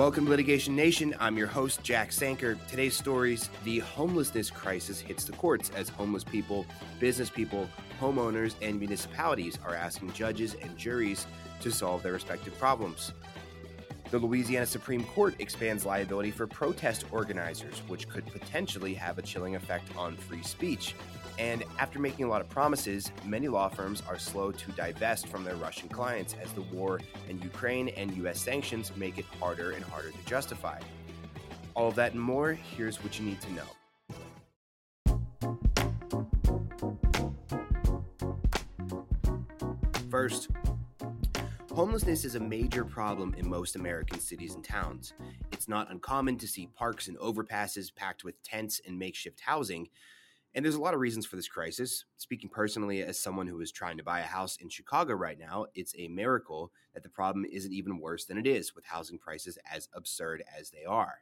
Welcome to Litigation Nation. I'm your host, Jack Sanker. Today's stories the homelessness crisis hits the courts as homeless people, business people, homeowners, and municipalities are asking judges and juries to solve their respective problems. The Louisiana Supreme Court expands liability for protest organizers, which could potentially have a chilling effect on free speech. And after making a lot of promises, many law firms are slow to divest from their Russian clients as the war in Ukraine and U.S. sanctions make it harder and harder to justify. All of that and more, here's what you need to know. First, Homelessness is a major problem in most American cities and towns. It's not uncommon to see parks and overpasses packed with tents and makeshift housing, and there's a lot of reasons for this crisis. Speaking personally, as someone who is trying to buy a house in Chicago right now, it's a miracle that the problem isn't even worse than it is with housing prices as absurd as they are.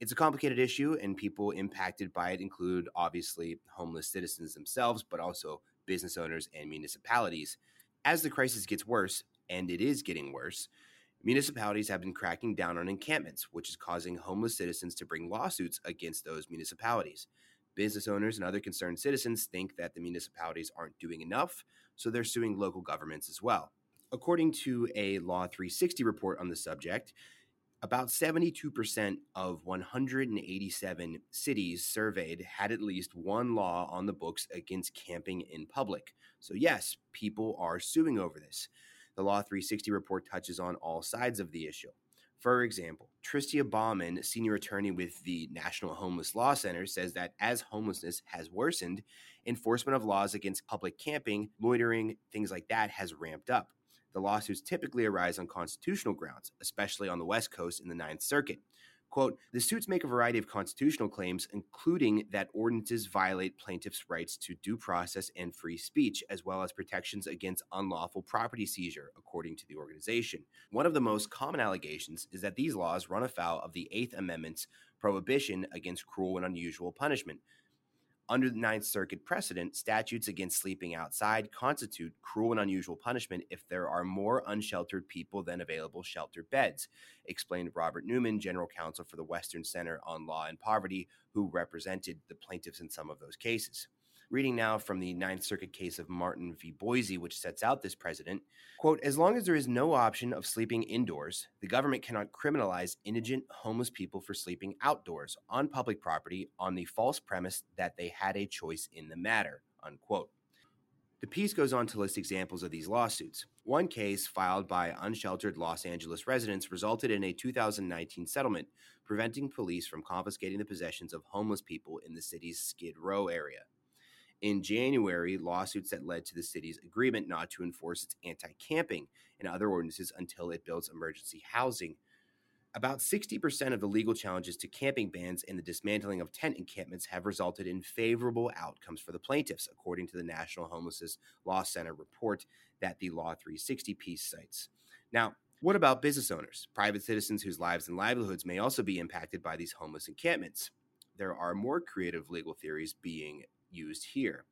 It's a complicated issue, and people impacted by it include obviously homeless citizens themselves, but also business owners and municipalities. As the crisis gets worse, and it is getting worse, municipalities have been cracking down on encampments, which is causing homeless citizens to bring lawsuits against those municipalities. Business owners and other concerned citizens think that the municipalities aren't doing enough, so they're suing local governments as well. According to a Law 360 report on the subject, about 72% of 187 cities surveyed had at least one law on the books against camping in public. So, yes, people are suing over this. The Law 360 report touches on all sides of the issue. For example, Tristia Bauman, senior attorney with the National Homeless Law Center, says that as homelessness has worsened, enforcement of laws against public camping, loitering, things like that has ramped up. The lawsuits typically arise on constitutional grounds, especially on the West Coast in the Ninth Circuit. Quote, the suits make a variety of constitutional claims, including that ordinances violate plaintiffs' rights to due process and free speech, as well as protections against unlawful property seizure, according to the organization. One of the most common allegations is that these laws run afoul of the Eighth Amendment's prohibition against cruel and unusual punishment, under the Ninth Circuit precedent, statutes against sleeping outside constitute cruel and unusual punishment if there are more unsheltered people than available shelter beds, explained Robert Newman, general counsel for the Western Center on Law and Poverty, who represented the plaintiffs in some of those cases. Reading now from the Ninth Circuit case of Martin v. Boise, which sets out this precedent, quote, as long as there is no option of sleeping indoors, the government cannot criminalize indigent homeless people for sleeping outdoors on public property on the false premise that they had a choice in the matter, unquote. The piece goes on to list examples of these lawsuits. One case filed by unsheltered Los Angeles residents resulted in a 2019 settlement preventing police from confiscating the possessions of homeless people in the city's Skid Row area in January lawsuits that led to the city's agreement not to enforce its anti camping and other ordinances until it builds emergency housing. About 60% of the legal challenges to camping bans and the dismantling of tent encampments have resulted in favorable outcomes for the plaintiffs, according to the National Homelessness Law Center report that the Law 360 piece cites. Now, what about business owners, private citizens whose lives and livelihoods may also be impacted by these homeless encampments? There are more creative legal theories being used here.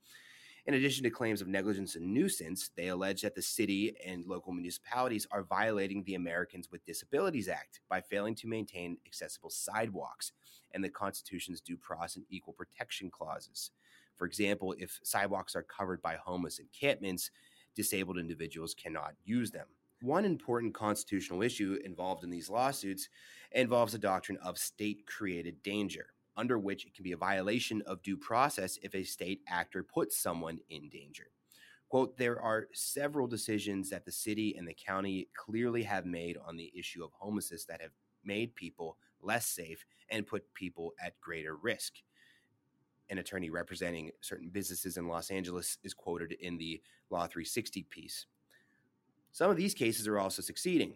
In addition to claims of negligence and nuisance, they allege that the city and local municipalities are violating the Americans with Disabilities Act by failing to maintain accessible sidewalks and the Constitution's due process and equal protection clauses. For example, if sidewalks are covered by homeless encampments, disabled individuals cannot use them. One important constitutional issue involved in these lawsuits involves the doctrine of state created danger under which it can be a violation of due process if a state actor puts someone in danger. Quote, there are several decisions that the city and the county clearly have made on the issue of homelessness that have made people less safe and put people at greater risk. An attorney representing certain businesses in Los Angeles is quoted in the Law 360 piece. Some of these cases are also succeeding.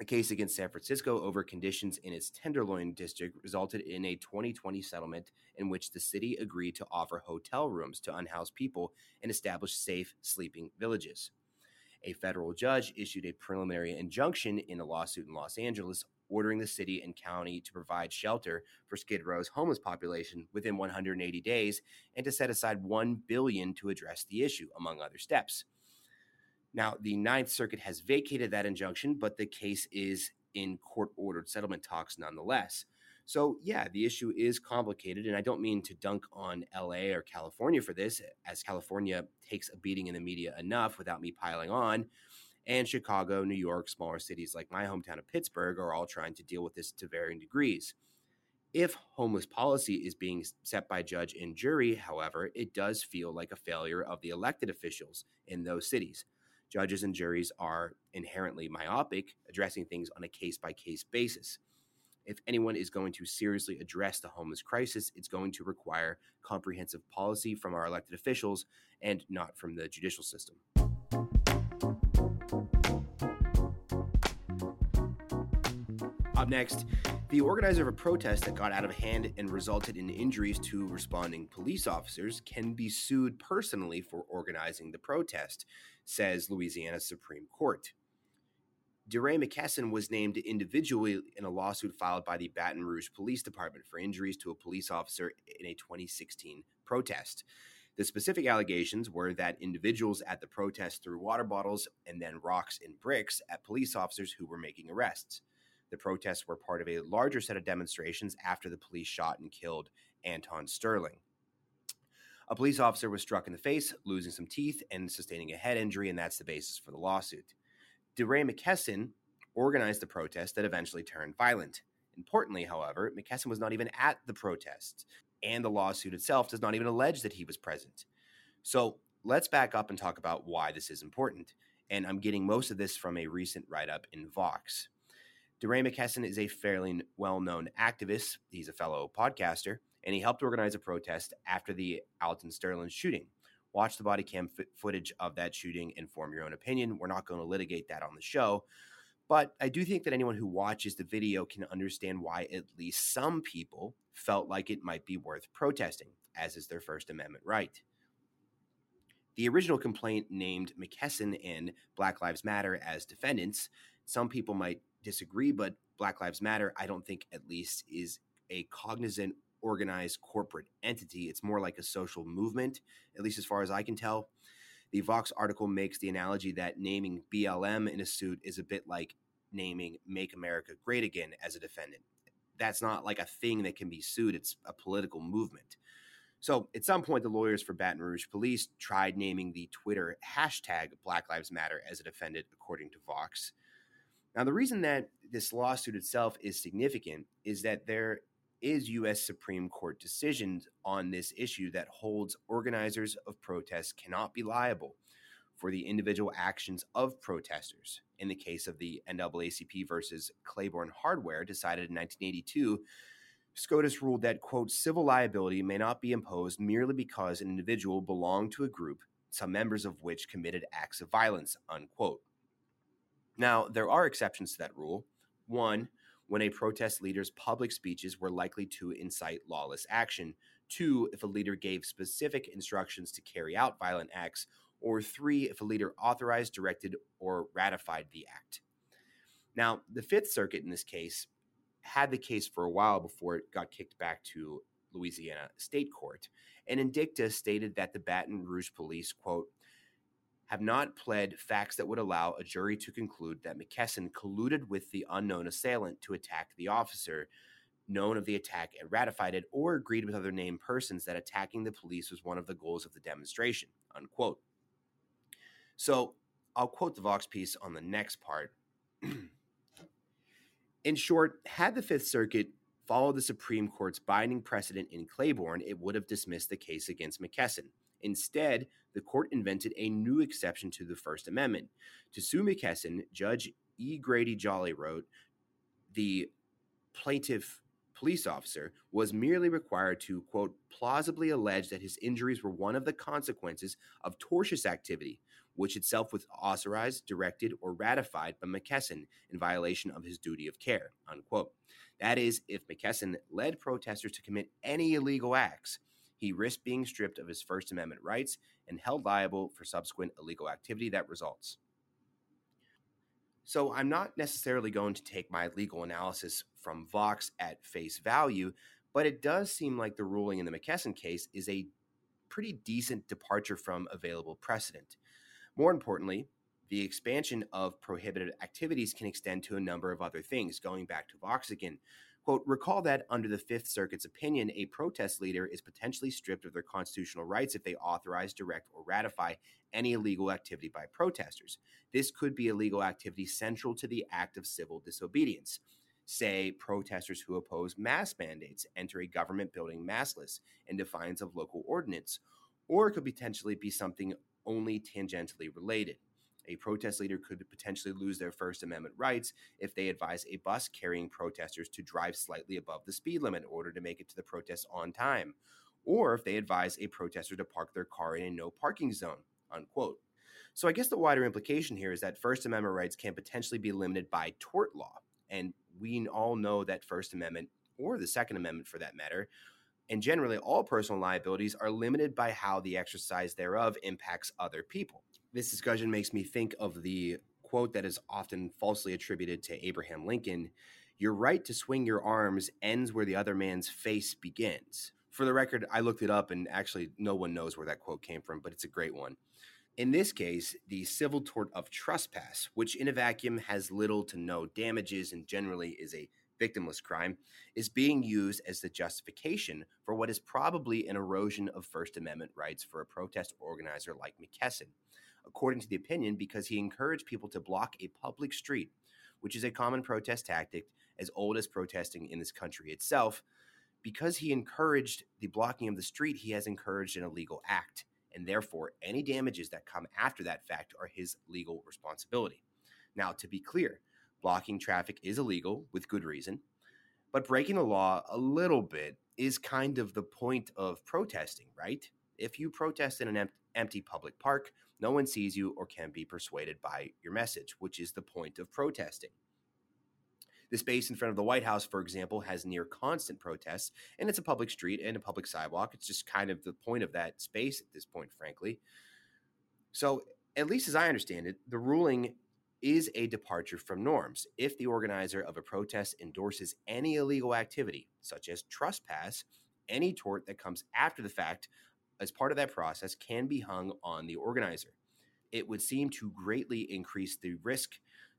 A case against San Francisco over conditions in its Tenderloin district resulted in a 2020 settlement in which the city agreed to offer hotel rooms to unhoused people and establish safe sleeping villages. A federal judge issued a preliminary injunction in a lawsuit in Los Angeles ordering the city and county to provide shelter for Skid Row's homeless population within 180 days and to set aside 1 billion to address the issue among other steps. Now, the Ninth Circuit has vacated that injunction, but the case is in court ordered settlement talks nonetheless. So, yeah, the issue is complicated, and I don't mean to dunk on LA or California for this, as California takes a beating in the media enough without me piling on. And Chicago, New York, smaller cities like my hometown of Pittsburgh are all trying to deal with this to varying degrees. If homeless policy is being set by judge and jury, however, it does feel like a failure of the elected officials in those cities. Judges and juries are inherently myopic, addressing things on a case by case basis if anyone is going to seriously address the homeless crisis, it's going to require comprehensive policy from our elected officials and not from the judicial system. Next, the organizer of a protest that got out of hand and resulted in injuries to responding police officers can be sued personally for organizing the protest, says Louisiana Supreme Court. DeRay McKesson was named individually in a lawsuit filed by the Baton Rouge Police Department for injuries to a police officer in a 2016 protest. The specific allegations were that individuals at the protest threw water bottles and then rocks and bricks at police officers who were making arrests. The protests were part of a larger set of demonstrations after the police shot and killed Alton Sterling. A police officer was struck in the face, losing some teeth and sustaining a head injury, and that's the basis for the lawsuit. DeRay McKesson organized the protest that eventually turned violent. Importantly, however, McKesson was not even at the protest, and the lawsuit itself does not even allege that he was present. So let's back up and talk about why this is important. And I'm getting most of this from a recent write up in Vox. DeRay McKesson is a fairly well known activist. He's a fellow podcaster, and he helped organize a protest after the Alton Sterling shooting. Watch the body cam f- footage of that shooting and form your own opinion. We're not going to litigate that on the show. But I do think that anyone who watches the video can understand why at least some people felt like it might be worth protesting, as is their First Amendment right. The original complaint named McKesson and Black Lives Matter as defendants. Some people might disagree, but Black Lives Matter, I don't think at least, is a cognizant organized corporate entity. It's more like a social movement, at least as far as I can tell. The Vox article makes the analogy that naming BLM in a suit is a bit like naming Make America Great Again as a defendant. That's not like a thing that can be sued, it's a political movement. So, at some point, the lawyers for Baton Rouge police tried naming the Twitter hashtag Black Lives Matter as a defendant, according to Vox. Now, the reason that this lawsuit itself is significant is that there is U.S. Supreme Court decisions on this issue that holds organizers of protests cannot be liable for the individual actions of protesters. In the case of the NAACP versus Claiborne Hardware, decided in 1982, SCOTUS ruled that, quote, civil liability may not be imposed merely because an individual belonged to a group, some members of which committed acts of violence, unquote. Now, there are exceptions to that rule. One, when a protest leader's public speeches were likely to incite lawless action. Two, if a leader gave specific instructions to carry out violent acts. Or three, if a leader authorized, directed, or ratified the act. Now, the Fifth Circuit in this case had the case for a while before it got kicked back to Louisiana State Court. And in dicta stated that the Baton Rouge police, quote, have not pled facts that would allow a jury to conclude that McKesson colluded with the unknown assailant to attack the officer known of the attack and ratified it or agreed with other named persons that attacking the police was one of the goals of the demonstration unquote. So i'll quote the vox piece on the next part. In short had the fifth circuit followed the supreme court's binding precedent in claiborne it would have dismissed the case against mckesson Instead, the court invented a new exception to the First Amendment. To sue McKesson, Judge E. Grady Jolly wrote, the plaintiff police officer was merely required to, quote, plausibly allege that his injuries were one of the consequences of tortious activity, which itself was authorized, directed, or ratified by McKesson in violation of his duty of care, unquote. That is, if McKesson led protesters to commit any illegal acts, he risked being stripped of his First Amendment rights and held liable for subsequent illegal activity that results. So, I'm not necessarily going to take my legal analysis from Vox at face value, but it does seem like the ruling in the McKesson case is a pretty decent departure from available precedent. More importantly, The expansion of prohibited activities can extend to a number of other things, going back to Vox again. Quote, recall that under the Fifth Circuit's opinion, a protest leader is potentially stripped of their constitutional rights if they authorize, direct, or ratify any illegal activity by protesters. This could be illegal activity central to the act of civil disobedience. Say, protesters who oppose mask mandates enter a government building maskless in defiance of local ordinance, or it could potentially be something only tangentially related. A protest leader could potentially lose their First Amendment rights if they advise a bus carrying protesters to drive slightly above the speed limit in order to make it to the protest on time, or if they advise a protester to park their car in a no parking zone. Unquote. So I guess the wider implication here is that First Amendment rights can potentially be limited by tort law. And we all know that First Amendment, or the Second Amendment for that matter, and generally all personal liabilities are limited by how the exercise thereof impacts other people. This discussion makes me think of the quote that is often falsely attributed to Abraham Lincoln Your right to swing your arms ends where the other man's face begins. For the record, I looked it up and actually no one knows where that quote came from, but it's a great one. In this case, the civil tort of trespass, which in a vacuum has little to no damages and generally is a victimless crime, is being used as the justification for what is probably an erosion of First Amendment rights for a protest organizer like McKesson according to the opinion, because he encouraged people to block a public street, which is a common protest tactic as old as protesting in this country itself. Because he encouraged the blocking of the street, he has encouraged an illegal act, and therefore any damages that come after that fact are his legal responsibility. Now, to be clear, blocking traffic is illegal with good reason, but breaking the law a little bit is kind of the point of protesting, right? If you protest in an empty public park, no one sees you or can be persuaded by your message, which is the point of protesting. The space in front of the White House, for example, has near constant protests, and it's a public street and a public sidewalk. It's just kind of the point of that space at this point, frankly. So, at least as I understand it, the ruling is a departure from norms. If the organizer of a protest endorses any illegal activity, such as trespass, any tort that comes after the fact as part of that process can be hung on the organizer. It would seem to greatly increase the risk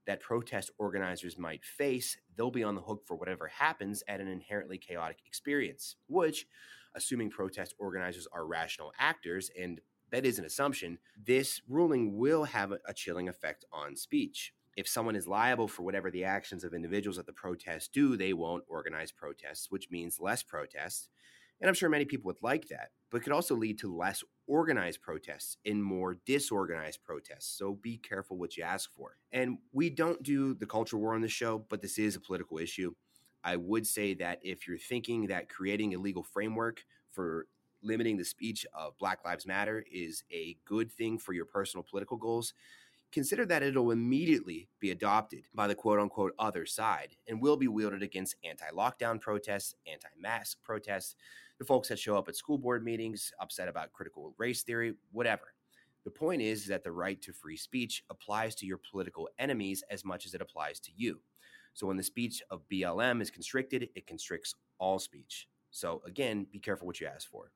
that protest organizers might face. They'll be on the hook for whatever happens at an inherently chaotic experience, which, assuming protest organizers are rational actors, and that is an assumption, this ruling will have a chilling effect on speech. If someone is liable for whatever the actions of individuals at the protest do, they won't organize protests, which means less protests. And I'm sure many people would like that, but could also lead to less organized protests and more disorganized protests. So be careful what you ask for. And we don't do the culture war on the show, but this is a political issue. I would say that if you're thinking that creating a legal framework for limiting the speech of Black Lives Matter is a good thing for your personal political goals, consider that it'll immediately be adopted by the quote unquote other side and will be wielded against anti lockdown protests, anti mask protests, the folks that show up at school board meetings upset about critical race theory, whatever. The point is that the right to free speech applies to your political enemies as much as it applies to you. So when the speech of BLM is constricted, it constricts all speech. So again, be careful what you ask for.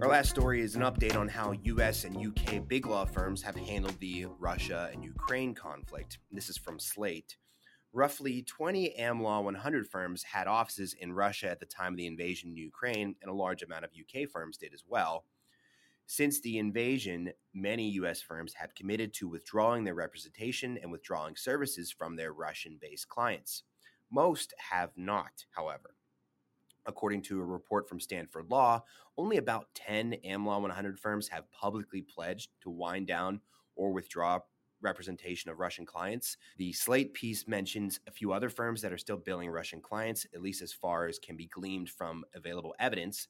Our last story is an update on how US and UK big law firms have handled the Russia and Ukraine conflict. This is from Slate. Roughly 20 AmLaw 100 firms had offices in Russia at the time of the invasion in Ukraine, and a large amount of UK firms did as well. Since the invasion, many US firms have committed to withdrawing their representation and withdrawing services from their Russian based clients. Most have not, however. According to a report from Stanford Law, only about 10 AmLaw 100 firms have publicly pledged to wind down or withdraw representation of Russian clients. The Slate piece mentions a few other firms that are still billing Russian clients, at least as far as can be gleaned from available evidence.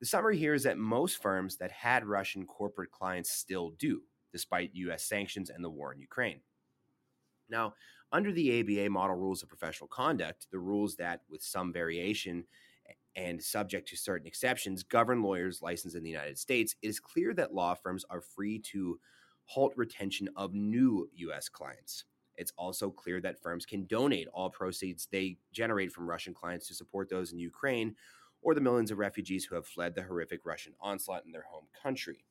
The summary here is that most firms that had Russian corporate clients still do, despite US sanctions and the war in Ukraine. Now, under the ABA model rules of professional conduct, the rules that, with some variation and subject to certain exceptions, govern lawyers licensed in the United States, it is clear that law firms are free to halt retention of new U.S. clients. It's also clear that firms can donate all proceeds they generate from Russian clients to support those in Ukraine or the millions of refugees who have fled the horrific Russian onslaught in their home country.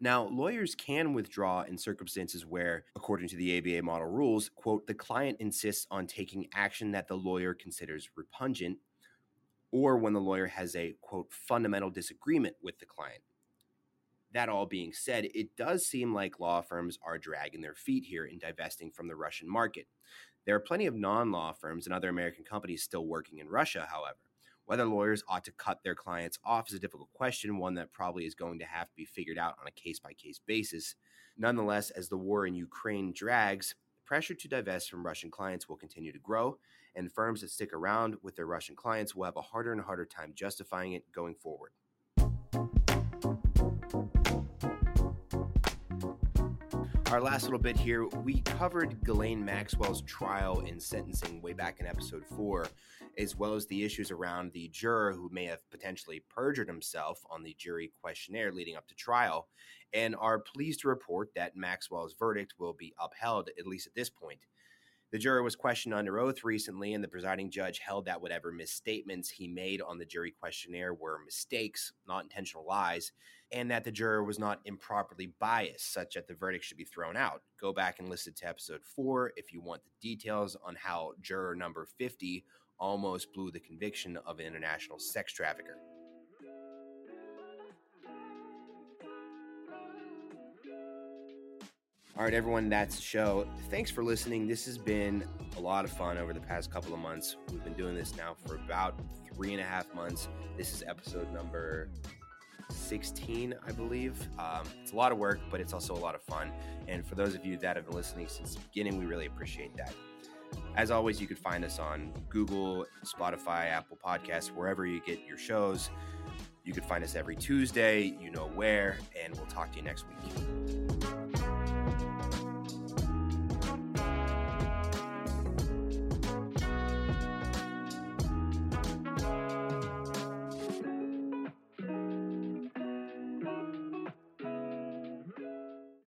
Now, lawyers can withdraw in circumstances where, according to the ABA model rules, quote, the client insists on taking action that the lawyer considers repugnant, or when the lawyer has a, quote, fundamental disagreement with the client. That all being said, it does seem like law firms are dragging their feet here in divesting from the Russian market. There are plenty of non law firms and other American companies still working in Russia, however. Whether lawyers ought to cut their clients off is a difficult question, one that probably is going to have to be figured out on a case by case basis. Nonetheless, as the war in Ukraine drags, pressure to divest from Russian clients will continue to grow, and firms that stick around with their Russian clients will have a harder and harder time justifying it going forward. Our last little bit here, we covered Ghislaine Maxwell's trial and sentencing way back in episode four, as well as the issues around the juror who may have potentially perjured himself on the jury questionnaire leading up to trial, and are pleased to report that Maxwell's verdict will be upheld, at least at this point. The juror was questioned under oath recently, and the presiding judge held that whatever misstatements he made on the jury questionnaire were mistakes, not intentional lies, and that the juror was not improperly biased, such that the verdict should be thrown out. Go back and listen to episode four if you want the details on how juror number 50 almost blew the conviction of an international sex trafficker. All right, everyone, that's the show. Thanks for listening. This has been a lot of fun over the past couple of months. We've been doing this now for about three and a half months. This is episode number 16, I believe. Um, it's a lot of work, but it's also a lot of fun. And for those of you that have been listening since the beginning, we really appreciate that. As always, you can find us on Google, Spotify, Apple Podcasts, wherever you get your shows. You can find us every Tuesday, you know where, and we'll talk to you next week.